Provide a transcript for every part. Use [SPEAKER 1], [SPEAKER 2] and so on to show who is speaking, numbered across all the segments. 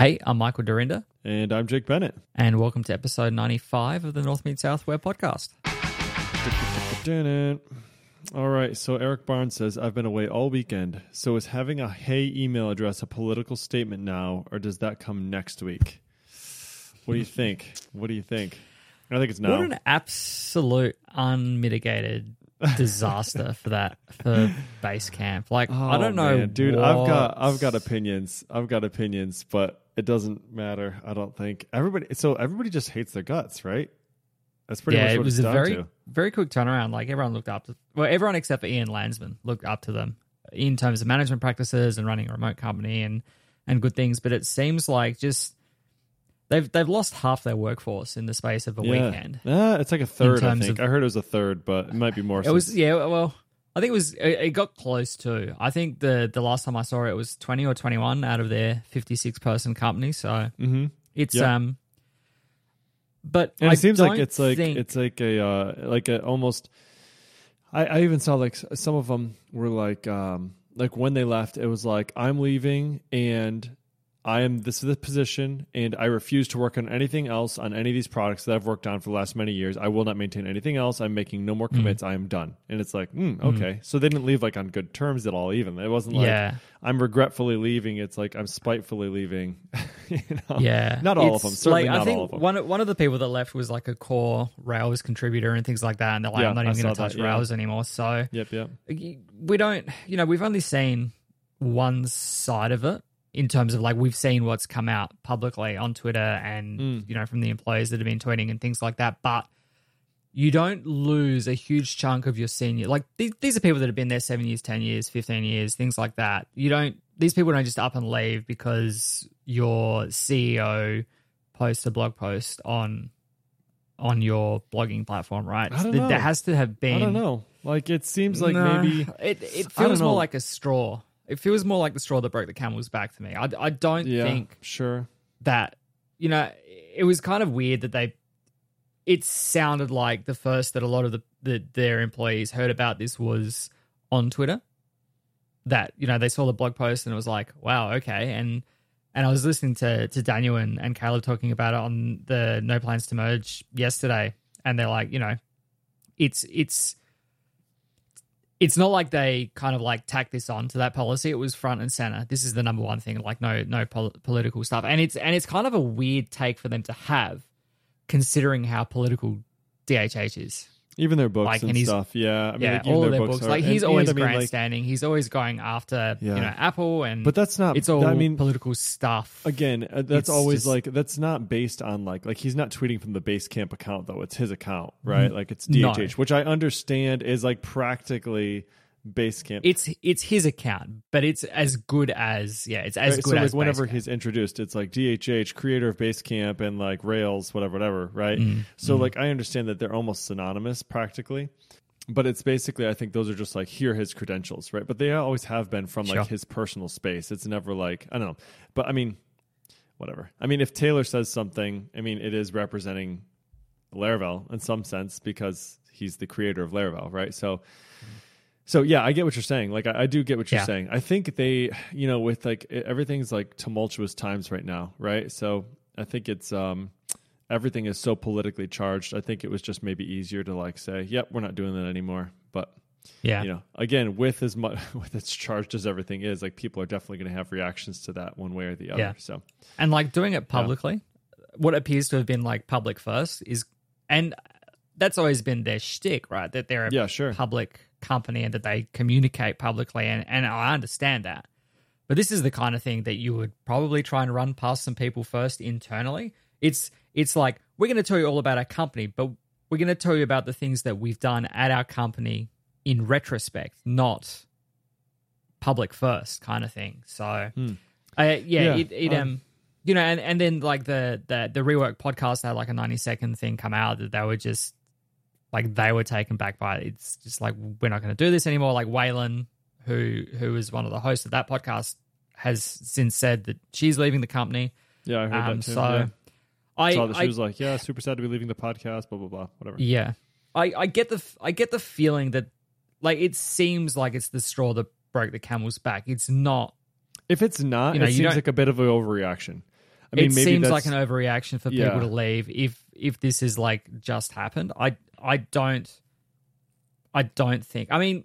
[SPEAKER 1] Hey, I'm Michael Dyrynda,
[SPEAKER 2] And I'm Jake Bennett.
[SPEAKER 1] and welcome to episode 95 of the North Meets South Web Podcast.
[SPEAKER 2] All right, so Eric Barnes says, I've been away all weekend. So is having a hey email address a political statement now, or does that come next week? What do you think? What do you think? I think it's now.
[SPEAKER 1] What an absolute unmitigated disaster for that for Basecamp. Like I
[SPEAKER 2] Oh,
[SPEAKER 1] don't know,
[SPEAKER 2] man. dude. I've got I've got opinions. I've got opinions, but it doesn't matter. I don't think everybody. So everybody just hates their guts, right? That's pretty
[SPEAKER 1] yeah,
[SPEAKER 2] much
[SPEAKER 1] it was a very
[SPEAKER 2] to.
[SPEAKER 1] very quick turnaround. Like everyone looked up to well, everyone except for Ian Landsman looked up to them in terms of management practices and running a remote company and and good things. But it seems like just they've they've lost half their workforce in the space of a
[SPEAKER 2] Yeah.
[SPEAKER 1] weekend.
[SPEAKER 2] Ah, it's like a third. I think
[SPEAKER 1] of-
[SPEAKER 2] I heard it was a third, but it might be more.
[SPEAKER 1] It was yeah. Well, I think it was. It, it got close to. I think the the last time I saw it, it was twenty or twenty one out of their fifty six person company. So
[SPEAKER 2] Mhm.
[SPEAKER 1] it's
[SPEAKER 2] Yeah.
[SPEAKER 1] um. But
[SPEAKER 2] and
[SPEAKER 1] I
[SPEAKER 2] it seems like it's like
[SPEAKER 1] think-
[SPEAKER 2] it's like a uh, like a almost I, I even saw like some of them were like um like when they left it was like i'm leaving and i am this is the position and i refuse to work on anything else on any of these products that i've worked on for the last many years. I will not maintain anything else. I'm making no more
[SPEAKER 1] Mm.
[SPEAKER 2] commits. I am done. And it's like mm, okay. So they didn't leave like on good terms at all even. It wasn't like
[SPEAKER 1] Yeah.
[SPEAKER 2] i'm regretfully leaving. It's like i'm spitefully leaving. You know?
[SPEAKER 1] Yeah,
[SPEAKER 2] not all of them. Certainly
[SPEAKER 1] like,
[SPEAKER 2] not
[SPEAKER 1] I think
[SPEAKER 2] all of them.
[SPEAKER 1] one one of the people that left was like a core Rails contributor and things like that, and they're like,
[SPEAKER 2] Yeah,
[SPEAKER 1] I'm not even going to touch
[SPEAKER 2] that, yeah.
[SPEAKER 1] Rails anymore. So
[SPEAKER 2] yep yep.
[SPEAKER 1] we don't, you know, we've only seen one side of it in terms of like we've seen what's come out publicly on Twitter and
[SPEAKER 2] Mm.
[SPEAKER 1] you know from the employees that have been tweeting and things like that, but. You don't lose a huge chunk of your senior. Like these, these are people that have been there seven years, ten years, fifteen years, things like that. You don't. These people don't just up and leave because your CEO posts a blog post on on your blogging platform, right?
[SPEAKER 2] I don't know.
[SPEAKER 1] There has to have been.
[SPEAKER 2] I don't know. Like it seems like
[SPEAKER 1] Nah,
[SPEAKER 2] maybe
[SPEAKER 1] it it feels more like a straw. It feels more like the straw that broke the camel's back to me. I, I don't
[SPEAKER 2] yeah,
[SPEAKER 1] think
[SPEAKER 2] sure.
[SPEAKER 1] that you know it was kind of weird that they. It sounded like the first that a lot of the, the their employees heard about this was on Twitter. That you know they saw the blog post and it was like, wow, okay, and and I was listening to to Daniel and, and Caleb talking about it on the No Plans to Merge yesterday, and they're like, you know, it's it's it's not like they kind of like tack this on to that policy. It was front and center. This is the number one thing, like no no pol- political stuff, and it's and it's kind of a weird take for them to have, considering how political DHH is.
[SPEAKER 2] Even their books
[SPEAKER 1] Like,
[SPEAKER 2] and
[SPEAKER 1] and
[SPEAKER 2] stuff. Yeah, I mean,
[SPEAKER 1] yeah,
[SPEAKER 2] like,
[SPEAKER 1] all
[SPEAKER 2] their
[SPEAKER 1] their books.
[SPEAKER 2] are-
[SPEAKER 1] Like he's
[SPEAKER 2] and,
[SPEAKER 1] always
[SPEAKER 2] I mean, like,
[SPEAKER 1] grandstanding. he's always going after
[SPEAKER 2] Yeah.
[SPEAKER 1] you know Apple and
[SPEAKER 2] but that's not.
[SPEAKER 1] it's all
[SPEAKER 2] I mean,
[SPEAKER 1] political stuff.
[SPEAKER 2] again, uh, that's
[SPEAKER 1] It's
[SPEAKER 2] always
[SPEAKER 1] just-
[SPEAKER 2] like that's not based on like like he's not tweeting from the Basecamp account though. It's his account, right? Like it's
[SPEAKER 1] No.
[SPEAKER 2] DHH, which I understand is like practically Basecamp.
[SPEAKER 1] It's it's his account, but it's as good as yeah, it's as
[SPEAKER 2] Right,
[SPEAKER 1] good
[SPEAKER 2] so like
[SPEAKER 1] as
[SPEAKER 2] whenever
[SPEAKER 1] Basecamp.
[SPEAKER 2] he's introduced, it's like DHH, creator of Basecamp, and like Rails, whatever, whatever, right?
[SPEAKER 1] Mm-hmm.
[SPEAKER 2] So like I understand that they're almost synonymous practically, but it's basically I think those are just like here are his credentials, right? But they always have been from like
[SPEAKER 1] Sure.
[SPEAKER 2] his personal space. It's never like I don't know, but I mean, whatever. I mean, if Taylor says something, I mean, it is representing Laravel in some sense because he's the creator of Laravel, right? So. So yeah, I get what you're saying. Like I, I do get what you're
[SPEAKER 1] Yeah.
[SPEAKER 2] saying. I think they, you know, with like everything's like tumultuous times right now, right? So I think it's um everything is so politically charged. I think it was just maybe easier to like say, "Yep, we're not doing that anymore." But
[SPEAKER 1] yeah,
[SPEAKER 2] you know, again, with as much with as charged as everything is, like people are definitely going to have reactions to that one way or the other.
[SPEAKER 1] Yeah.
[SPEAKER 2] So
[SPEAKER 1] and like doing it publicly, what appears to have been like public first is, and that's always been their shtick, right? That they're a
[SPEAKER 2] yeah, sure.
[SPEAKER 1] public company and that they communicate publicly, and and I understand that. But this is the kind of thing that you would probably try and run past some people first internally. It's it's like we're going to tell you all about our company, but we're going to tell you about the things that we've done at our company in retrospect, not public first kind of thing. So,
[SPEAKER 2] Hmm.
[SPEAKER 1] uh, yeah,
[SPEAKER 2] Yeah,
[SPEAKER 1] it, it
[SPEAKER 2] um,
[SPEAKER 1] um, you know, and and then like the the the rework podcast had like a ninety second thing come out that they were just like they were taken back by it. It's just like we're not going to do this anymore. Like Wailin, who who is one of the hosts of that podcast, has since said that she's leaving the company.
[SPEAKER 2] Yeah, I heard
[SPEAKER 1] Um,
[SPEAKER 2] that too.
[SPEAKER 1] so
[SPEAKER 2] yeah.
[SPEAKER 1] I,
[SPEAKER 2] Saw that she
[SPEAKER 1] I
[SPEAKER 2] was like, "Yeah, super sad to be leaving the podcast." Blah blah blah. Whatever.
[SPEAKER 1] yeah, I I get the I get the feeling that like it seems like it's the straw that broke the camel's back. It's not.
[SPEAKER 2] If it's not,
[SPEAKER 1] You know,
[SPEAKER 2] it seems like a bit of an overreaction. I mean,
[SPEAKER 1] it seems like an overreaction for
[SPEAKER 2] Yeah.
[SPEAKER 1] people to leave if if this is like just happened. I I don't I don't think. I mean,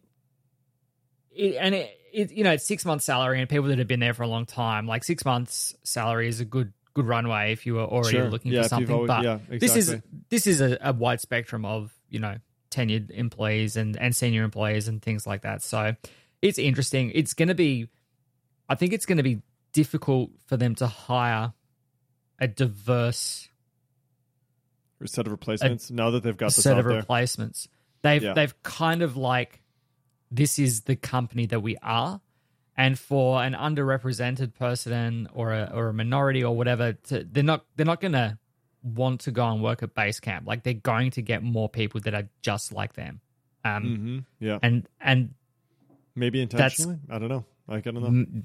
[SPEAKER 1] it, and it, it you know it's six months salary and people that have been there for a long time. Like six months salary is a good good runway if you were already
[SPEAKER 2] Sure.
[SPEAKER 1] looking
[SPEAKER 2] Yeah,
[SPEAKER 1] for something.
[SPEAKER 2] always-
[SPEAKER 1] but
[SPEAKER 2] yeah,
[SPEAKER 1] this is this is a, a wide spectrum of you know tenured employees and and senior employees and things like that. So it's interesting. It's going to be, I think it's going to be difficult for them to hire a diverse
[SPEAKER 2] set of replacements now that they've got this
[SPEAKER 1] set
[SPEAKER 2] out
[SPEAKER 1] of
[SPEAKER 2] there.
[SPEAKER 1] replacements. They've
[SPEAKER 2] Yeah.
[SPEAKER 1] they've kind of like this is the company that we are, and for an underrepresented person or a or a minority or whatever, to, they're not they're not gonna want to go and work at Basecamp. Like they're going to get more people that are just like them. Um,
[SPEAKER 2] hmm Yeah,
[SPEAKER 1] and and
[SPEAKER 2] maybe intentionally. I don't know. Like I don't know.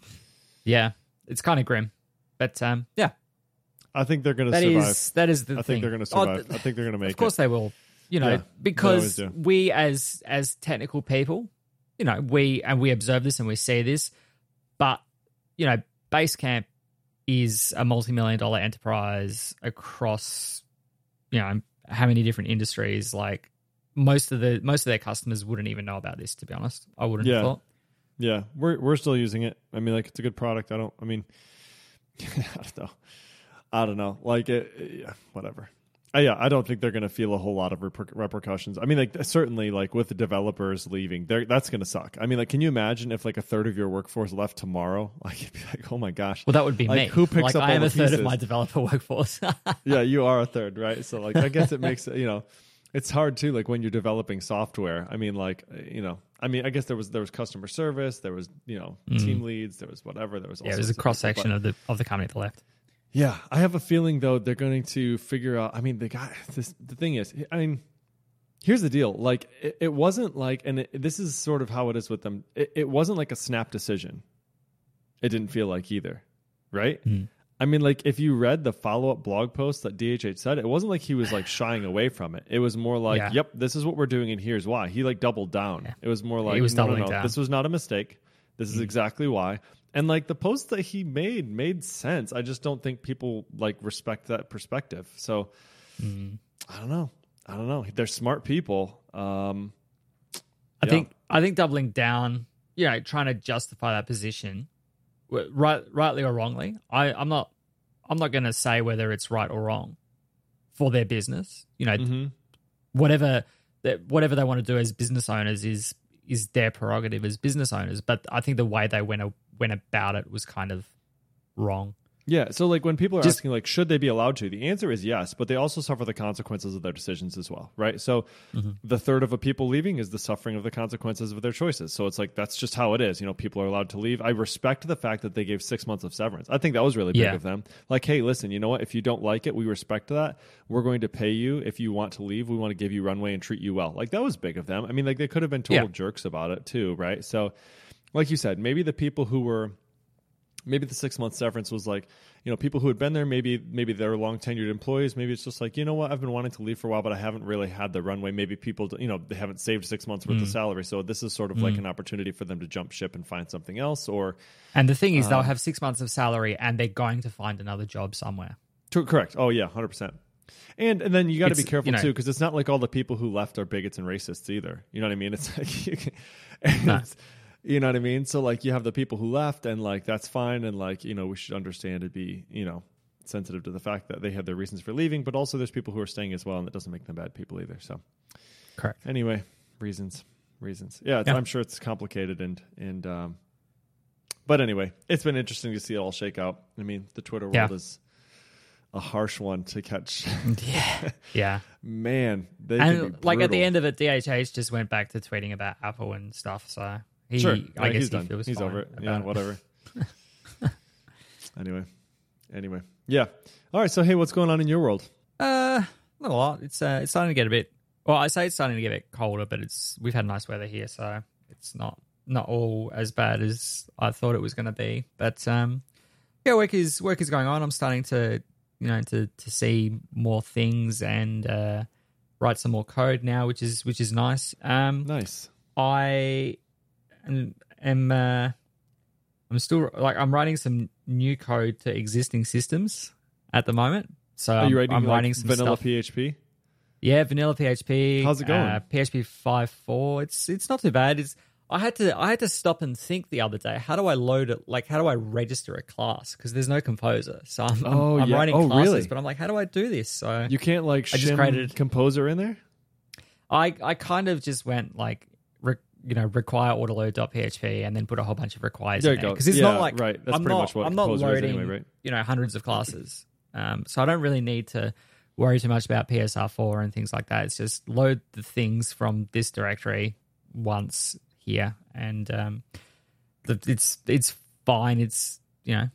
[SPEAKER 1] yeah, it's kind of grim, but um, yeah,
[SPEAKER 2] I think they're going to survive.
[SPEAKER 1] is that is the thing.
[SPEAKER 2] I
[SPEAKER 1] thing.
[SPEAKER 2] think they're going to
[SPEAKER 1] Oh,
[SPEAKER 2] survive.
[SPEAKER 1] th-
[SPEAKER 2] I think they're going oh, to make
[SPEAKER 1] of course
[SPEAKER 2] it.
[SPEAKER 1] they will you know
[SPEAKER 2] Yeah,
[SPEAKER 1] because we as as technical people you know we and we observe this and we see this but you know basecamp is a multi-million dollar enterprise across you know how many different industries like most of the most of their customers wouldn't even know about this to be honest i wouldn't
[SPEAKER 2] Yeah.
[SPEAKER 1] have thought
[SPEAKER 2] Yeah, we're we're still using it. I mean, like it's a good product. I don't. I mean, I don't know. I don't know. Like it. Yeah, whatever. Uh, yeah, I don't think they're going to feel a whole lot of reper- repercussions. I mean, like certainly, like with the developers leaving, they're, that's going to suck. I mean, like, can you imagine if like a third of your workforce left tomorrow? Like, you'd be like, oh my gosh.
[SPEAKER 1] well that would be
[SPEAKER 2] Like,
[SPEAKER 1] me
[SPEAKER 2] who picks
[SPEAKER 1] like
[SPEAKER 2] up
[SPEAKER 1] i
[SPEAKER 2] all
[SPEAKER 1] am
[SPEAKER 2] the
[SPEAKER 1] a third of my developer workforce
[SPEAKER 2] yeah, you are a third, right? So like I guess it makes you know, it's hard too. Like when you're developing software. I mean, like you know, I mean, I guess there was there was customer service, there was you know team leads, there was whatever, there was all
[SPEAKER 1] Mm. yeah it was a cross section of the of the company that left
[SPEAKER 2] Yeah, I have a feeling though they're going to figure out. I mean, the guy. This, the thing is, I mean, here's the deal. Like it, it wasn't like, and it, this is sort of how it is with them. It, it wasn't like a snap decision. It didn't feel like either, right?
[SPEAKER 1] Mm.
[SPEAKER 2] I mean, like if you read the follow up blog post that DHH said, it wasn't like he was like shying away from it. It was more like,
[SPEAKER 1] Yeah.
[SPEAKER 2] "Yep, this is what we're doing, and here's why." He like doubled down.
[SPEAKER 1] Yeah.
[SPEAKER 2] It was more like,
[SPEAKER 1] was
[SPEAKER 2] "No, no,
[SPEAKER 1] doubling
[SPEAKER 2] no,
[SPEAKER 1] down. Mm.
[SPEAKER 2] this was not a mistake. This is exactly why." And like the post that he made made sense. I just don't think people like respect that perspective. So
[SPEAKER 1] Mm.
[SPEAKER 2] I don't know. I don't know. They're smart people. Um,
[SPEAKER 1] I
[SPEAKER 2] Yeah.
[SPEAKER 1] think I think doubling down, you know, trying to justify that position, right, rightly or wrongly. I, I'm not, I'm not going to say whether it's right or wrong for their business. You know,
[SPEAKER 2] mhm.
[SPEAKER 1] whatever that whatever they want to do as business owners is is their prerogative as business owners. But I think the way they went went about it was kind of wrong.
[SPEAKER 2] Yeah. So, like, when people are
[SPEAKER 1] Just-
[SPEAKER 2] asking, like, should they be allowed to? The answer is yes, but they also suffer the consequences of their decisions as well, right? So,
[SPEAKER 1] Mm-hmm.
[SPEAKER 2] the third of a people leaving is the suffering of the consequences of their choices. So, it's like that's just how it is. You know, people are allowed to leave. I respect the fact that they gave six months of severance. I think that was really big
[SPEAKER 1] Yeah.
[SPEAKER 2] of them. Like, hey, listen, you know what? If you don't like it, we respect that. We're going to pay you. If you want to leave, we want to give you runway and treat you well. Like, that was big of them. I mean, like, they could have been total
[SPEAKER 1] Yeah.
[SPEAKER 2] jerks about it too, right? So, like you said, maybe the people who were maybe the six month severance was like you know people who had been there maybe maybe they're long tenured employees. Maybe it's just like you know what? I've been wanting to leave for a while but i haven't really had the runway. Maybe people you know they haven't saved six months worth of salary. So this is sort of like an opportunity for them to jump ship and find something else or
[SPEAKER 1] And the thing is,
[SPEAKER 2] Um,
[SPEAKER 1] they'll have six months of salary, and they're going to find another job somewhere.
[SPEAKER 2] to, correct. Oh yeah 100% and and then you got to be careful
[SPEAKER 1] you know-
[SPEAKER 2] too because it's not like all the people who left are bigots and racists either. You know what i mean? It's like can, it's- you know what i mean so like you have the people who left and like that's fine and like you know we should understand and be you know sensitive to the fact that they had their reasons for leaving but also there's people who are staying as well and that doesn't make them bad people either so
[SPEAKER 1] Correct.
[SPEAKER 2] anyway reasons reasons yeah,
[SPEAKER 1] Yeah.
[SPEAKER 2] i'm sure it's complicated and and um but anyway it's been interesting to see it all shake out i mean the twitter world
[SPEAKER 1] Yeah.
[SPEAKER 2] is a harsh one to catch
[SPEAKER 1] Yeah. Yeah.
[SPEAKER 2] man they
[SPEAKER 1] and like at the end of it, DHH just went back to tweeting about Apple and stuff. So he,
[SPEAKER 2] sure
[SPEAKER 1] I
[SPEAKER 2] Yeah,
[SPEAKER 1] guess
[SPEAKER 2] he's
[SPEAKER 1] he
[SPEAKER 2] done he's
[SPEAKER 1] fine
[SPEAKER 2] over it yeah
[SPEAKER 1] it.
[SPEAKER 2] whatever anyway anyway yeah all right so hey what's going on in your world
[SPEAKER 1] Uh, not a lot. It's uh, it's starting to get a bit. Well, I say it's starting to get a bit colder, but it's we've had nice weather here, so it's not not all as bad as I thought it was going to be. But um, yeah, work is work is going on. I'm starting to you know to to see more things and uh, write some more code now, which is which is nice. Um,
[SPEAKER 2] nice
[SPEAKER 1] I am, am uh, I'm still like I'm writing some new code to existing systems at the moment. So
[SPEAKER 2] Are you
[SPEAKER 1] I'm,
[SPEAKER 2] writing,
[SPEAKER 1] I'm
[SPEAKER 2] like,
[SPEAKER 1] writing some
[SPEAKER 2] vanilla
[SPEAKER 1] stuff.
[SPEAKER 2] PHP?
[SPEAKER 1] Yeah, vanilla PHP.
[SPEAKER 2] How's it going?
[SPEAKER 1] Uh, PHP five four. It's it's not too bad. It's I had to I had to stop and think the other day. How do I load it? Like, how do I register a class? Because there's no composer. So I'm, I'm-
[SPEAKER 2] Oh,
[SPEAKER 1] I'm,
[SPEAKER 2] yeah.
[SPEAKER 1] writing
[SPEAKER 2] Oh,
[SPEAKER 1] classes,
[SPEAKER 2] really?
[SPEAKER 1] but I'm like, how do I do this? So
[SPEAKER 2] You can't like
[SPEAKER 1] I just created-
[SPEAKER 2] composer in there.
[SPEAKER 1] I I kind of just went like. You know, require autoload.php and then put a whole bunch of requires
[SPEAKER 2] There
[SPEAKER 1] in there because it's
[SPEAKER 2] Yeah,
[SPEAKER 1] not like
[SPEAKER 2] right. That's
[SPEAKER 1] I'm
[SPEAKER 2] pretty
[SPEAKER 1] not,
[SPEAKER 2] much what
[SPEAKER 1] I'm not loading
[SPEAKER 2] anyway, right?
[SPEAKER 1] you know hundreds of classes. Um, so I don't really need to worry too much about PSR4 and things like that. It's just load the things from this directory once here, and um, the, it's it's fine. It's you know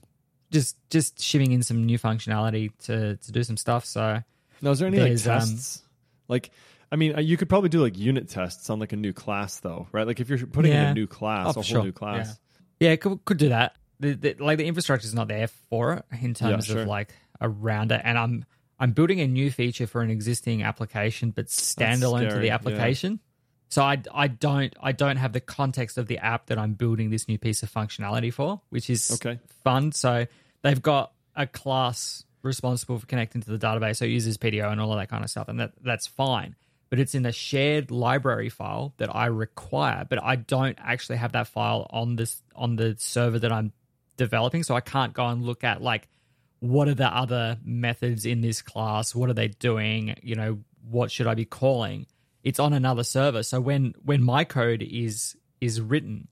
[SPEAKER 1] just just shipping in some new functionality to to do some stuff. So
[SPEAKER 2] Now, is there any like
[SPEAKER 1] um,
[SPEAKER 2] tests? like, I mean, uh, you could probably do like unit tests on like a new class, though, right? Like if you're putting in a new class,
[SPEAKER 1] Oh,
[SPEAKER 2] a whole
[SPEAKER 1] sure.
[SPEAKER 2] new class.
[SPEAKER 1] yeah, could could do that. The, the, like the infrastructure is not there for it in terms
[SPEAKER 2] sure.
[SPEAKER 1] of like around it, and I'm I'm building a new feature for an existing application, but standalone to the
[SPEAKER 2] yeah.
[SPEAKER 1] application. So I, I don't I don't have the context of the app that I'm building this new piece of functionality for, which is
[SPEAKER 2] Okay.
[SPEAKER 1] fun. So they've got a class responsible for connecting to the database, so it uses PDO and all of that kind of stuff, and that that's fine. But it's in a shared library file that I require, but I don't actually have that file on this on the server that I'm developing, so I can't go and look at like what are the other methods in this class, what are they doing, you know, what should I be calling? It's on another server. So when when my code is is written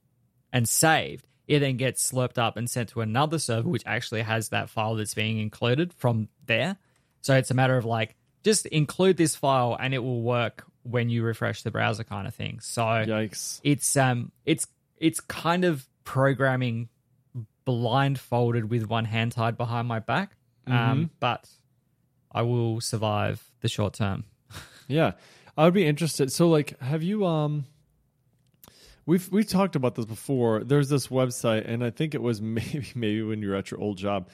[SPEAKER 1] and saved, it then gets slurped up and sent to another server, which actually has that file that's being included from there. So it's a matter of like, just include this file and it will work when you refresh the browser kind of thing. So
[SPEAKER 2] Yikes.
[SPEAKER 1] it's um it's it's kind of programming blindfolded with one hand tied behind my back. Um, but I will survive the short term.
[SPEAKER 2] Yeah, I would be interested. So, like, have you um, we've we've talked about this before. There's this website, and I think it was maybe maybe when you were at your old job.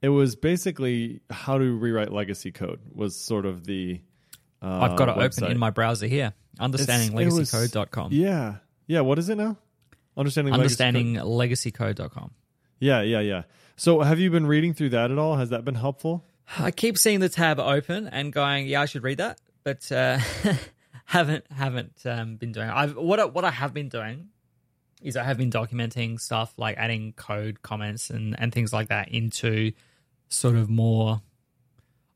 [SPEAKER 2] It was basically how to rewrite legacy code was sort of the. Uh,
[SPEAKER 1] I've got it
[SPEAKER 2] website.
[SPEAKER 1] open in my browser here. Understandinglegacycode.com.
[SPEAKER 2] Yeah, yeah. What is it now? Understanding. legacy code.
[SPEAKER 1] Understandinglegacycode.com.
[SPEAKER 2] Yeah, yeah, yeah. So, have you been reading through that at all? Has that been helpful?
[SPEAKER 1] I keep seeing the tab open and going, yeah, I should read that, but uh, haven't haven't um, been doing. It. I've what I, what I have been doing is I have been documenting stuff like adding code comments and and things like that into sort of more.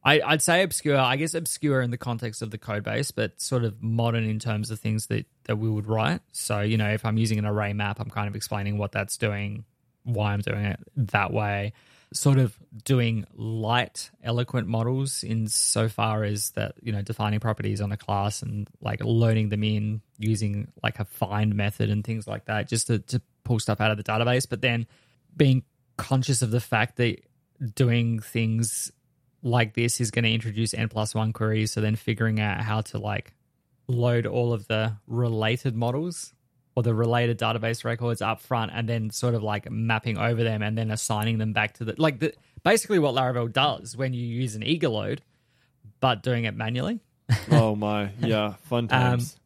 [SPEAKER 1] I, I'd say obscure. I guess obscure in the context of the code base, but sort of modern in terms of things that that we would write. So you know, if I'm using an array map, I'm kind of explaining what that's doing, why I'm doing it that way sort of doing light eloquent models in so far as that you know defining properties on a class and like loading them in using like a find method and things like that just to, to pull stuff out of the database. But then being conscious of the fact that doing things like this is going to introduce n plus one queries. So then figuring out how to like load all of the related models or the related database records up front and then sort of like mapping over them and then assigning them back to the like the basically what Laravel does when you use an eager load but doing it manually.
[SPEAKER 2] Oh my, yeah, fun um, times.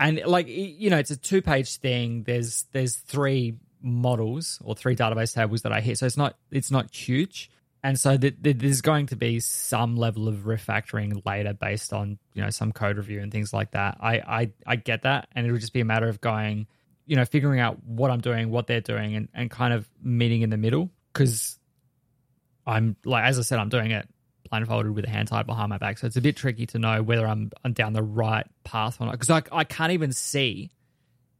[SPEAKER 1] and like you know it's a two page thing. There's there's three models or three database tables that I hit. So it's not it's not huge and so th- th- there's going to be some level of refactoring later based on you know some code review and things like that. I I, I get that. And it'll just be a matter of going you know figuring out what I'm doing what they're doing and, and kind of meeting in the middle. Because I'm like as I said I'm doing it blindfolded with a hand tied behind my back. So it's a bit tricky to know whether I'm, I'm down the right path or not. Because I, I can't even see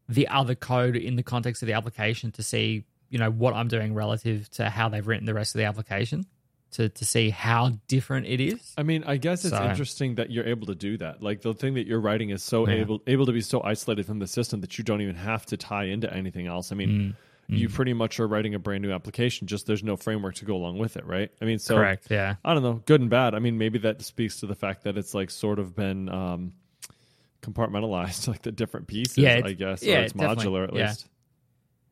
[SPEAKER 1] the other code in the context of the application to see you know what I'm doing relative to how they've written the rest of the application to to see how different it is.
[SPEAKER 2] I mean, I guess it's
[SPEAKER 1] So-
[SPEAKER 2] interesting that you're able to do that. Like the thing that you're writing is so
[SPEAKER 1] Yeah.
[SPEAKER 2] able able to be so isolated from the system that you don't even have to tie into anything else. I mean,
[SPEAKER 1] Mm,
[SPEAKER 2] you pretty much are writing a brand new application. Just there's no framework to go along with it, right? I mean, so
[SPEAKER 1] Correct. Yeah.
[SPEAKER 2] I don't know, good and bad. I mean, maybe that speaks to the fact that it's like sort of been um, compartmentalized, like the different pieces.
[SPEAKER 1] Yeah,
[SPEAKER 2] I guess,
[SPEAKER 1] yeah,
[SPEAKER 2] or it's
[SPEAKER 1] definitely,
[SPEAKER 2] modular at
[SPEAKER 1] yeah.
[SPEAKER 2] least.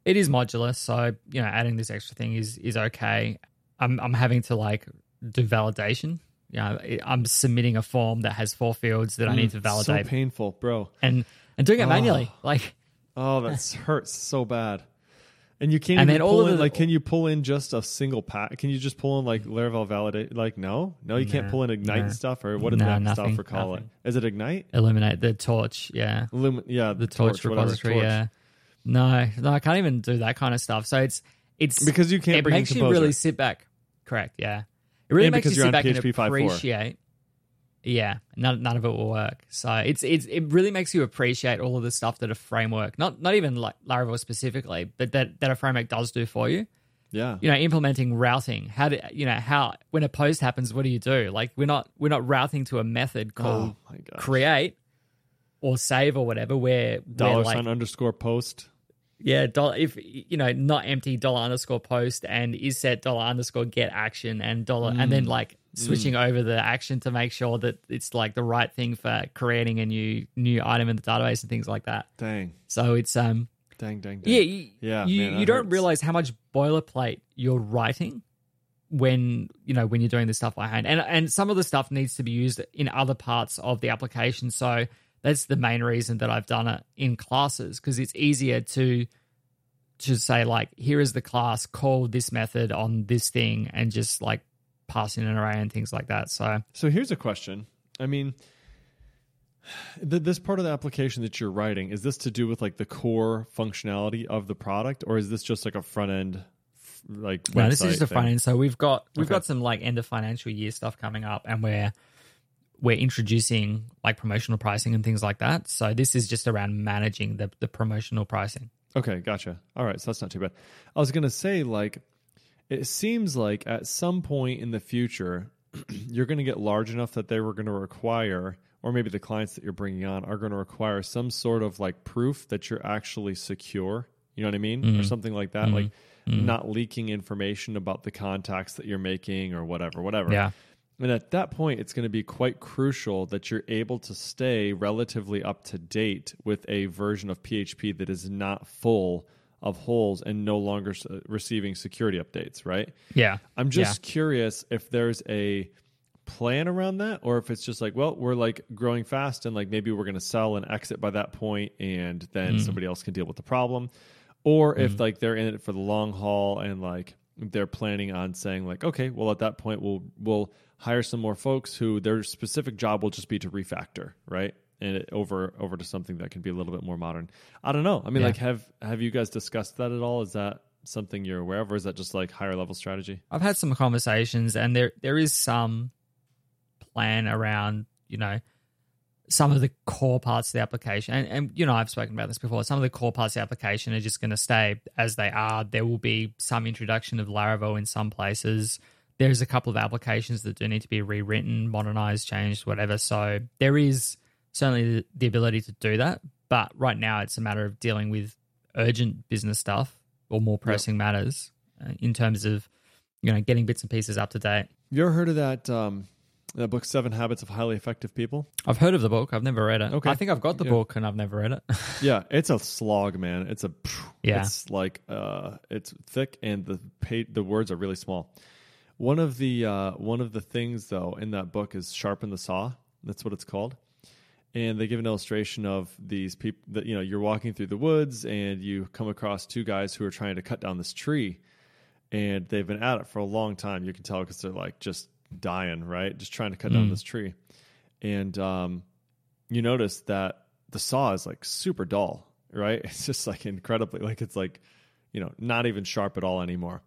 [SPEAKER 1] It is modular, so you know, adding this extra thing is is okay. I'm I'm having to like do validation. You know, I'm submitting a form that has four fields that I mm, need to validate,
[SPEAKER 2] So painful, bro.
[SPEAKER 1] and and doing it
[SPEAKER 2] Oh.
[SPEAKER 1] manually. Ah. Like,
[SPEAKER 2] Oh, that hurts so bad. And you can't
[SPEAKER 1] And
[SPEAKER 2] even pull in
[SPEAKER 1] the-
[SPEAKER 2] like can you pull in just a single pack? Can you just pull in like Laravel validate like no? No, you can't pull in ignite and stuff or what did
[SPEAKER 1] No,
[SPEAKER 2] that
[SPEAKER 1] nothing,
[SPEAKER 2] stuff for call
[SPEAKER 1] nothing.
[SPEAKER 2] it? Is it ignite?
[SPEAKER 1] Illuminate the torch. Yeah.
[SPEAKER 2] Illumi- yeah,
[SPEAKER 1] The torch,
[SPEAKER 2] whatever,
[SPEAKER 1] repository.
[SPEAKER 2] torch.
[SPEAKER 1] Yeah. No, no, I can't even do that kind of stuff. So it's it's
[SPEAKER 2] Because you can't
[SPEAKER 1] it
[SPEAKER 2] bring in
[SPEAKER 1] makes you really sit back. Correct. Yeah. It really
[SPEAKER 2] And
[SPEAKER 1] makes you
[SPEAKER 2] because you're
[SPEAKER 1] sit
[SPEAKER 2] on
[SPEAKER 1] back and
[SPEAKER 2] PHP 5.4.
[SPEAKER 1] appreciate. Yeah, none, none of it will work. So it's it's it really makes you appreciate all of the stuff that a framework, not not even like Laravel specifically, but that that a framework does do for you.
[SPEAKER 2] Yeah.
[SPEAKER 1] You know, implementing routing. How do you know how when a post happens? What do you do? Like we're not we're not routing to a method oh called
[SPEAKER 2] Oh my god.
[SPEAKER 1] create or save or whatever. Where
[SPEAKER 2] Dollar
[SPEAKER 1] where like
[SPEAKER 2] sign underscore post.
[SPEAKER 1] Yeah, dollar if you know, not empty dollar underscore post and is set dollar underscore get action and dollar and
[SPEAKER 2] Mm.
[SPEAKER 1] then like switching over the action to make sure that it's like the right thing for creating a new new item in the database and things like that.
[SPEAKER 2] Dang.
[SPEAKER 1] So it's um
[SPEAKER 2] Dang, dang, dang.
[SPEAKER 1] yeah, you,
[SPEAKER 2] Yeah,
[SPEAKER 1] you,
[SPEAKER 2] man,
[SPEAKER 1] you don't
[SPEAKER 2] hurts.
[SPEAKER 1] realize how much boilerplate you're writing when you know when you're doing this stuff by hand and and some of the stuff needs to be used in other parts of the application so that's the main reason that I've done it in classes because it's easier to to say like here is the class call this method on this thing and just like pass in an array and things like that so
[SPEAKER 2] So here's a question. I mean, th- this part of the application that you're writing is this to do with like the core functionality of the product, or is this just like a front end, like
[SPEAKER 1] no this is a front end so we've got we've
[SPEAKER 2] Okay.
[SPEAKER 1] got some like end of financial year stuff coming up and we're we're introducing like promotional pricing and things like that so this is just around managing the, the promotional pricing
[SPEAKER 2] Okay, gotcha. All right, so that's not too bad. I was gonna say like, it seems like at some point in the future, you're gonna get large enough that they were gonna require. Or maybe the clients that you're bringing on are going to require some sort of like proof that you're actually secure. You know what I mean?
[SPEAKER 1] Mm-hmm.
[SPEAKER 2] Or something like that. Like not leaking information about the contacts that you're making or whatever, whatever.
[SPEAKER 1] yeah
[SPEAKER 2] And at that point, it's going to be quite crucial that you're able to stay relatively up to date with a version of PHP that is not full of holes and no longer s- uh, receiving security updates, right?
[SPEAKER 1] yeah
[SPEAKER 2] I'm just curious if there's a plan around that or if it's just like, well, we're like growing fast and like maybe we're going to sell and exit by that point and then mm. somebody else can deal with the problem. Or if mm. like they're in it for the long haul and like they're planning on saying like, okay, well at that point we'll we'll hire some more folks who their specific job will just be to refactor, right? And it over over to something that can be a little bit more modern. I don't know. I mean,
[SPEAKER 1] Yeah.
[SPEAKER 2] like have have you guys discussed that at all? Is that something you're aware of, or is that just like higher level strategy?
[SPEAKER 1] I've had some conversations, and there there is some plan around you know some of the core parts of the application, and, and you know I've spoken about this before. Some of the core parts of the application are just going to stay as they are. There will be some introduction of Laravel in some places. There's a couple of applications that do need to be rewritten, modernized, changed, whatever. So there is certainly the, the ability to do that, but right now it's a matter of dealing with urgent business stuff or more pressing matters uh, in terms of you know getting bits and pieces up to date.
[SPEAKER 2] You ever heard of that um, that book, Seven Habits of Highly Effective People?
[SPEAKER 1] I've heard of the book. I've never read it.
[SPEAKER 2] Okay.
[SPEAKER 1] I think I've got the
[SPEAKER 2] Yeah.
[SPEAKER 1] book and I've never read it.
[SPEAKER 2] Yeah, it's a slog, man. It's a
[SPEAKER 1] Yeah.
[SPEAKER 2] It's like uh, it's thick and the pa- the words are really small. One of the uh, one of the things though in that book is sharpen the saw. That's what it's called. And they give an illustration of these people that you know you're walking through the woods and you come across two guys who are trying to cut down this tree, and they've been at it for a long time. You can tell because they're like just dying, right? Just trying to cut down
[SPEAKER 1] Mm.
[SPEAKER 2] this tree, and um, you notice that the saw is like super dull, right? It's just like incredibly like it's like you know not even sharp at all anymore.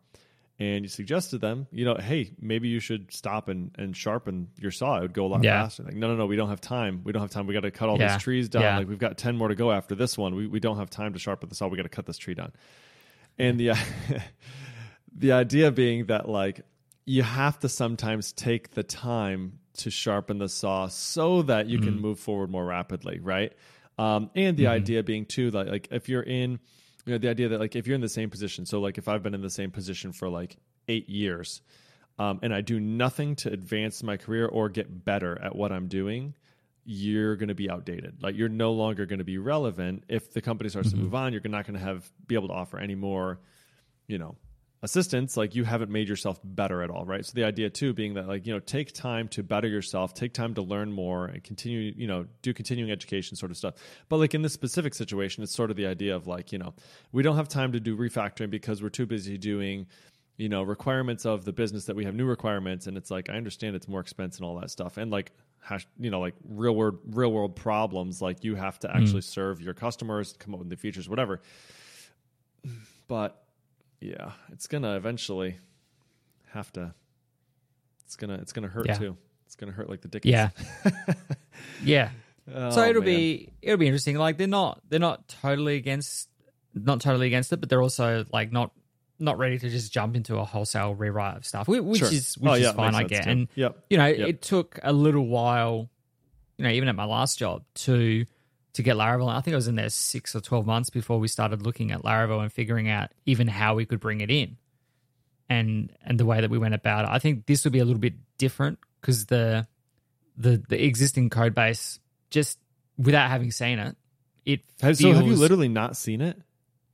[SPEAKER 2] And you suggested them, you know, hey, maybe you should stop and, and sharpen your saw. It would go a lot
[SPEAKER 1] Yeah.
[SPEAKER 2] faster. Like, no, no, no, we don't have time. We don't have time. We got to cut all
[SPEAKER 1] Yeah.
[SPEAKER 2] these trees down.
[SPEAKER 1] Yeah.
[SPEAKER 2] Like we've got ten more to go after this one. We we don't have time to sharpen the saw. We got to cut this tree down. And the the idea being that like you have to sometimes take the time to sharpen the saw so that you can move forward more rapidly, right? Um, and the idea being too that like if you're in, you know, the idea that like if you're in the same position, so like if I've been in the same position for like eight years, um, and I do nothing to advance my career or get better at what I'm doing, you're going to be outdated. Like you're no longer going to be relevant. If the company starts to move on, you're not going to have be able to offer any more, you know, assistance, like you haven't made yourself better at all, right? So the idea too being that like, you know, take time to better yourself, take time to learn more and continue, you know, do continuing education sort of stuff. But like in this specific situation, it's sort of the idea of like, you know, we don't have time to do refactoring because we're too busy doing you know requirements of the business that we have new requirements and it's like i understand it's more expense and all that stuff and like hash, you know like real world real world problems like you have to actually mm. serve your customers come up with the features whatever but yeah it's gonna eventually have to it's gonna it's gonna hurt yeah. too it's gonna hurt like the dickens
[SPEAKER 1] yeah yeah oh, so it'll man. be it'll be interesting like they're not they're not totally against not totally against it but they're also like not not ready to just jump into a wholesale rewrite of stuff, which sure. is which oh, yeah, is fine, I get. Too. And
[SPEAKER 2] yep.
[SPEAKER 1] you know,
[SPEAKER 2] yep.
[SPEAKER 1] it took a little while, you know, even at my last job to to get Laravel. I think I was in there six or twelve months before we started looking at Laravel and figuring out even how we could bring it in, and and the way that we went about it. I think this would be a little bit different because the the the existing code base just without having seen it, it feels,
[SPEAKER 2] so have you literally not seen it?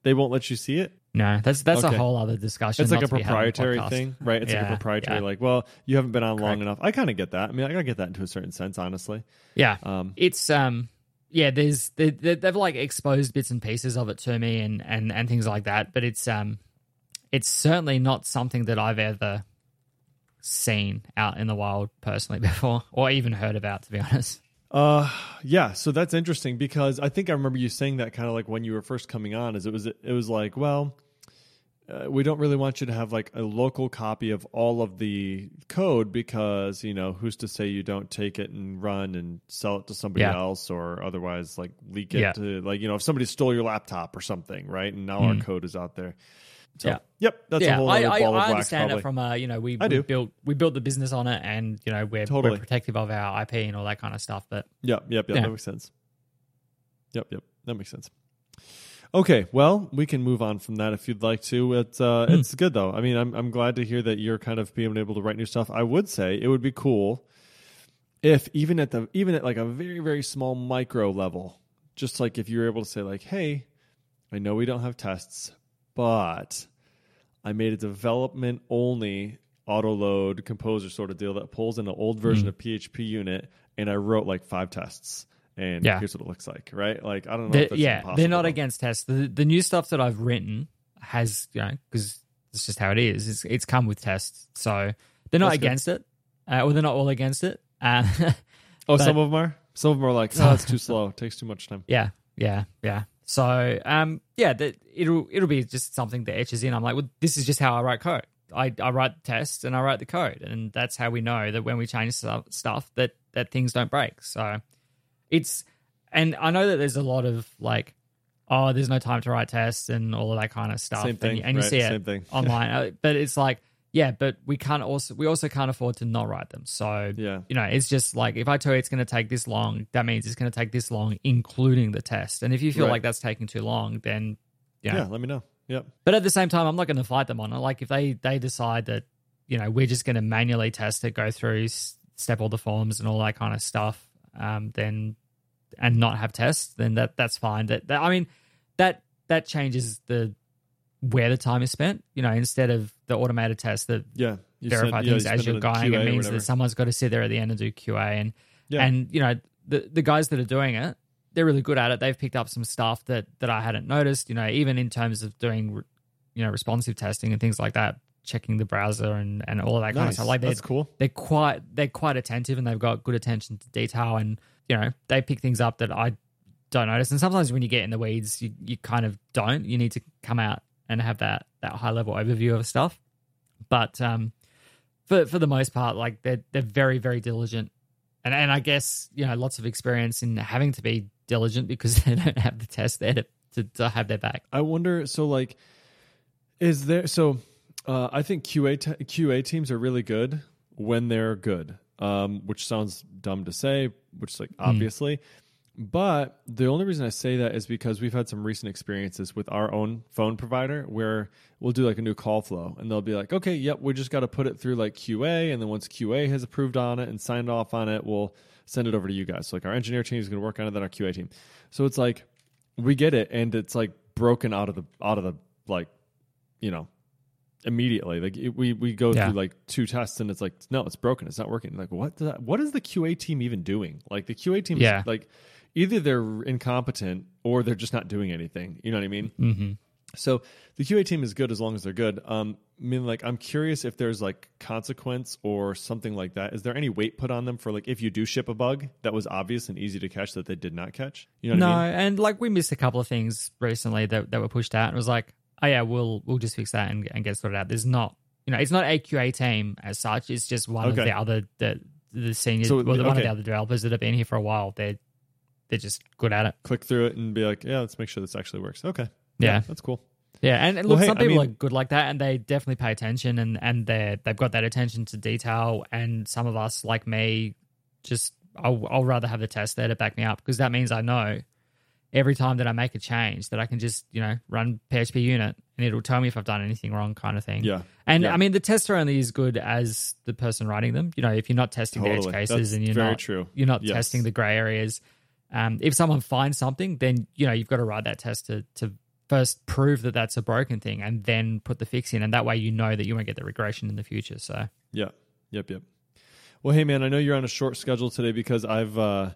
[SPEAKER 2] They won't let you see it.
[SPEAKER 1] No, that's that's okay. a whole other discussion.
[SPEAKER 2] It's like a proprietary thing, right? It's yeah, like a proprietary. Yeah. Like, well, you haven't been on Correct. long enough. I kind of get that. I mean, I gotta get that into a certain sense, honestly.
[SPEAKER 1] Yeah, um, it's um, yeah. There's they, they've like exposed bits and pieces of it to me and and and things like that. But it's um, it's certainly not something that I've ever seen out in the wild personally before, or even heard about. To be honest.
[SPEAKER 2] Uh, yeah. So that's interesting because I think I remember you saying that kind of like when you were first coming on. Is it was it was like well uh, we don't really want you to have like a local copy of all of the code because you know who's to say you don't take it and run and sell it to somebody yeah. else or otherwise like leak it yeah. to like you know if somebody stole your laptop or something right and now mm. our code is out there so, yeah. Yep. That's yeah. a whole other I, ball I, of I
[SPEAKER 1] understand
[SPEAKER 2] it
[SPEAKER 1] from a you know we, we built we built the business on it and you know we're, totally. we're protective of our IP and all that kind of stuff. But
[SPEAKER 2] yep, yep, yep. Yeah. That makes sense. Yep, yep. That makes sense. Okay, well, we can move on from that if you'd like to. It's uh, mm. it's good though. I mean, I'm I'm glad to hear that you're kind of being able to write new stuff. I would say it would be cool if even at the even at like a very very small micro level, just like if you're able to say like, "Hey, I know we don't have tests, but I made a development only auto load composer sort of deal that pulls in an old version mm. of PHPUnit and I wrote like five tests and yeah. here's what it looks like, right? Like I don't know.
[SPEAKER 1] The, yeah, they're not against tests. The the new stuff that I've written has you know because it's just how it is. It's, it's come with tests, so they're not That's against good. it, uh, or they're not all against it. Uh,
[SPEAKER 2] oh, but, some of them are. Some of them are like, oh, it's too slow. It takes too much time.
[SPEAKER 1] Yeah, yeah, yeah. So, um, yeah, that it'll it'll be just something that etches in. I'm like, well, this is just how I write code. I, I write the tests and I write the code, and that's how we know that when we change stuff, stuff that that things don't break. So it's and I know that there's a lot of like, oh, there's no time to write tests and all of that kind of stuff.
[SPEAKER 2] Same thing,
[SPEAKER 1] and, and you
[SPEAKER 2] right,
[SPEAKER 1] see it online, uh, but it's like, yeah, but we can't also we also can't afford to not write them. So
[SPEAKER 2] yeah,
[SPEAKER 1] you know, it's just like if I tell you it's going to take this long, that means it's going to take this long, including the test. And if you feel right. like that's taking too long, then
[SPEAKER 2] yeah, yeah, let me know. Yep.
[SPEAKER 1] But at the same time, I'm not going to fight them on it. Like if they they decide that you know we're just going to manually test it, go through, step all the forms and all that kind of stuff, um, then and not have tests, then that that's fine. That, that I mean, that that changes the where the time is spent. You know, instead of the automated test that
[SPEAKER 2] yeah
[SPEAKER 1] verify
[SPEAKER 2] said,
[SPEAKER 1] things
[SPEAKER 2] yeah,
[SPEAKER 1] as you're going, it means that someone's got to sit there at the end and do QA. And yeah. and you know the the guys that are doing it, they're really good at it. They've picked up some stuff that that I hadn't noticed. You know, even in terms of doing you know responsive testing and things like that checking the browser and, and all of that nice. kind of stuff. Like
[SPEAKER 2] that's cool.
[SPEAKER 1] They're quite they're quite attentive and they've got good attention to detail and you know, they pick things up that I don't notice. And sometimes when you get in the weeds, you, you kind of don't. You need to come out and have that that high level overview of stuff. But um, for for the most part, like they're they're very very diligent, and and I guess you know lots of experience in having to be diligent because they don't have the test there to to, to have their back.
[SPEAKER 2] I wonder. So like, is there so? Uh, I think QA te- QA teams are really good when they're good um, which sounds dumb to say, which is like hmm. obviously. Mm. But the only reason I say that is because we've had some recent experiences with our own phone provider where we'll do like a new call flow and they'll be like, okay, yep, we just got to put it through like QA. And then once QA has approved on it and signed off on it, we'll send it over to you guys. So like our engineer team is going to work on it, then our QA team. So it's like we get it and it's like broken out of the, out of the like, you know, immediately. Like it, we we go
[SPEAKER 1] Yeah.
[SPEAKER 2] through like two tests and it's like no, it's broken. It's not working. Like what? That, what is the QA team even doing? Like the QA team,
[SPEAKER 1] Yeah.
[SPEAKER 2] is like either they're incompetent or they're just not doing anything. You know what I mean?
[SPEAKER 1] Mm-hmm.
[SPEAKER 2] So the QA team is good as long as they're good. Um, I mean, like I'm curious if there's like consequence or something like that. Is there any weight put on them for like if you do ship a bug that was obvious and easy to catch that they did not catch? You know
[SPEAKER 1] No,
[SPEAKER 2] what I mean?
[SPEAKER 1] and like we missed a couple of things recently that, that were pushed out. And it was like, oh yeah, we'll we'll just fix that and, and get sorted out. There's not, you know, it's not a QA team as such. It's just one
[SPEAKER 2] Okay.
[SPEAKER 1] of the other the the senior,
[SPEAKER 2] So,
[SPEAKER 1] well, one of the other developers that have been here for a while. They're they're just good at it.
[SPEAKER 2] Click through it and be like, yeah, let's make sure this actually works. Okay,
[SPEAKER 1] Yeah.
[SPEAKER 2] that's cool.
[SPEAKER 1] Yeah, and, and
[SPEAKER 2] Well,
[SPEAKER 1] look,
[SPEAKER 2] hey,
[SPEAKER 1] some
[SPEAKER 2] I
[SPEAKER 1] people
[SPEAKER 2] mean-
[SPEAKER 1] are good like that, and they definitely pay attention, and and they they've got that attention to detail. And some of us, like me, just I'll, I'll rather have the test there to back me up because that means I know every time that I make a change that I can just you know run PHPUnit and it'll tell me if I've done anything wrong, kind of thing.
[SPEAKER 2] Yeah,
[SPEAKER 1] And
[SPEAKER 2] Yeah.
[SPEAKER 1] I mean, the tests are only as good as the person writing them. You know, if you're not testing the edge cases
[SPEAKER 2] That's
[SPEAKER 1] and you're
[SPEAKER 2] very
[SPEAKER 1] not
[SPEAKER 2] true.
[SPEAKER 1] you're not
[SPEAKER 2] Yes.
[SPEAKER 1] testing the gray areas. Um, if someone finds something, then you know you've got to write that test to to first prove that that's a broken thing, and then put the fix in, and that way you know that you won't get the regression in the future. So
[SPEAKER 2] Yeah. Yep. Yep. Well, hey man, I know you're on a short schedule today because I've uh,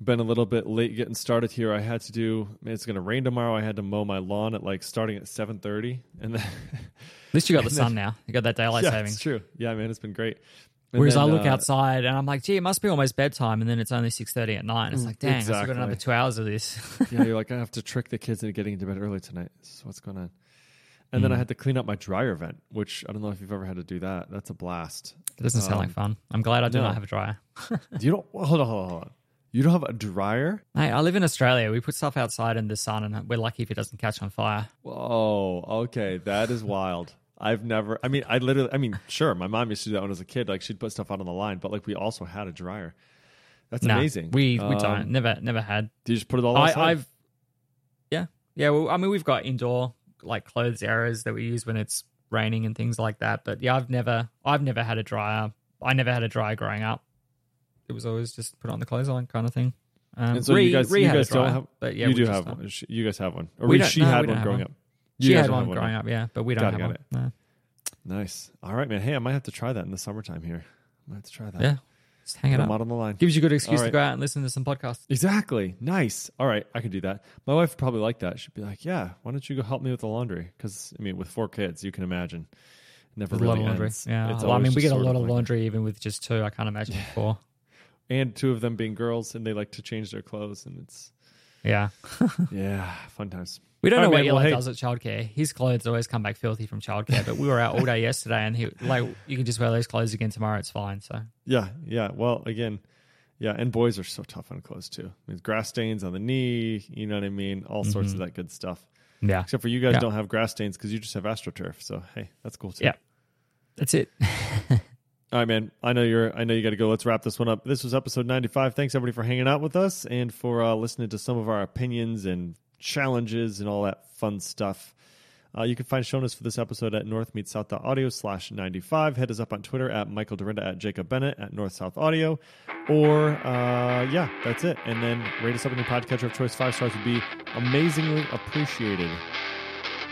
[SPEAKER 2] been a little bit late getting started here. I had to do. Man, it's going to rain tomorrow. I had to mow my lawn at like starting at seven thirty, and then
[SPEAKER 1] at least you got the sun now. You got that daylight
[SPEAKER 2] yeah,
[SPEAKER 1] savings.
[SPEAKER 2] it's true. Yeah, man, it's been great. And
[SPEAKER 1] Whereas
[SPEAKER 2] then,
[SPEAKER 1] I look
[SPEAKER 2] uh,
[SPEAKER 1] outside and I'm like, gee, it must be almost bedtime, and then it's only six thirty at night. And it's
[SPEAKER 2] Mm,
[SPEAKER 1] like, dang, I've still got another two hours of this.
[SPEAKER 2] yeah, you're like I have to trick the kids into getting into bed early tonight. This is what's going on. And then I
[SPEAKER 1] Mm.
[SPEAKER 2] had to clean up my dryer vent, which I don't know if you've ever had to do that. That's a blast.
[SPEAKER 1] it doesn't sound like
[SPEAKER 2] Um,
[SPEAKER 1] fun. I'm glad I do
[SPEAKER 2] no.
[SPEAKER 1] not have a dryer.
[SPEAKER 2] You don't hold on, hold on, hold on. You don't have a dryer?
[SPEAKER 1] Hey, I live in Australia. We put stuff outside in the sun, and we're lucky if it doesn't catch on fire.
[SPEAKER 2] Whoa, okay, that is wild. I've never. I mean, I literally. I mean, sure, my mom used to do that when I was a kid. Like she'd put stuff out on the line, but like we also had a dryer. That's
[SPEAKER 1] No,
[SPEAKER 2] amazing.
[SPEAKER 1] We we
[SPEAKER 2] Um,
[SPEAKER 1] don't. Never never had.
[SPEAKER 2] Do you just put it all
[SPEAKER 1] I,
[SPEAKER 2] outside?
[SPEAKER 1] I've yeah yeah. Well, I mean, we've got indoor like clothes areas that we use when it's raining and things like that. But yeah, I've never I've never had a dryer. I never had a dryer growing up. It was always just put on the clothes on kind of thing. Um,
[SPEAKER 2] and so
[SPEAKER 1] Ree-
[SPEAKER 2] you guys,
[SPEAKER 1] Ree
[SPEAKER 2] you guys don't have.
[SPEAKER 1] but yeah,
[SPEAKER 2] you do have one. You guys have one, or
[SPEAKER 1] We
[SPEAKER 2] she
[SPEAKER 1] no,
[SPEAKER 2] had one growing
[SPEAKER 1] one.
[SPEAKER 2] up. You
[SPEAKER 1] She had
[SPEAKER 2] don't
[SPEAKER 1] one growing up, yeah, but we don't
[SPEAKER 2] Got it,
[SPEAKER 1] have
[SPEAKER 2] got
[SPEAKER 1] one.
[SPEAKER 2] it.
[SPEAKER 1] No.
[SPEAKER 2] Nice. All right, man. Hey, I might have to try that in the summertime here. I might have to try that.
[SPEAKER 1] Yeah, just hang it up.
[SPEAKER 2] out on the line.
[SPEAKER 1] Gives you a good excuse
[SPEAKER 2] All
[SPEAKER 1] to go out and listen to some podcasts.
[SPEAKER 2] Exactly. Nice. All right, I can do that. My wife would probably like that. She'd be like, "Yeah, why don't you go help me with the laundry?" Because I mean, with four kids, you can imagine, never
[SPEAKER 1] There's a lot
[SPEAKER 2] really
[SPEAKER 1] of laundry.
[SPEAKER 2] ends.
[SPEAKER 1] Yeah, well, I mean, we get a lot of
[SPEAKER 2] like-
[SPEAKER 1] laundry even with just two. I can't imagine four.
[SPEAKER 2] And two of them being girls, and they like to change their clothes, and it's
[SPEAKER 1] Yeah.
[SPEAKER 2] yeah, fun times.
[SPEAKER 1] We don't
[SPEAKER 2] All
[SPEAKER 1] know
[SPEAKER 2] right,
[SPEAKER 1] what
[SPEAKER 2] man,
[SPEAKER 1] Eli
[SPEAKER 2] well, hey-
[SPEAKER 1] does at childcare. His clothes always come back filthy from childcare, but we were out all day yesterday, and he like you can just wear those clothes again tomorrow. It's fine. So
[SPEAKER 2] Yeah, yeah. Well, again, yeah, and boys are so tough on clothes too. I mean, grass stains on the knee, you know what I mean? All sorts of mm-hmm. that good stuff.
[SPEAKER 1] yeah,
[SPEAKER 2] Except for you guys
[SPEAKER 1] Yeah.
[SPEAKER 2] don't have grass stains because you just have astroturf. So hey, that's cool too.
[SPEAKER 1] Yeah. that's it.
[SPEAKER 2] All right, man. I know you're. I know you got to go. Let's wrap this one up. This was episode 95. Thanks everybody for hanging out with us and for uh, listening to some of our opinions and challenges and all that fun stuff. Uh, you can find show notes for this episode at northmeetssouth.audio slash 95. Head us up on Twitter at Michael Dyrynda at Jacob Bennett at North South Audio. Or, uh, yeah, that's it. And then rate us up in your podcatcher of choice. Five stars would be amazingly appreciated.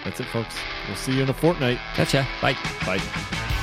[SPEAKER 2] That's it, folks. We'll see you in a fortnight.
[SPEAKER 1] Gotcha. Bye.
[SPEAKER 2] Bye.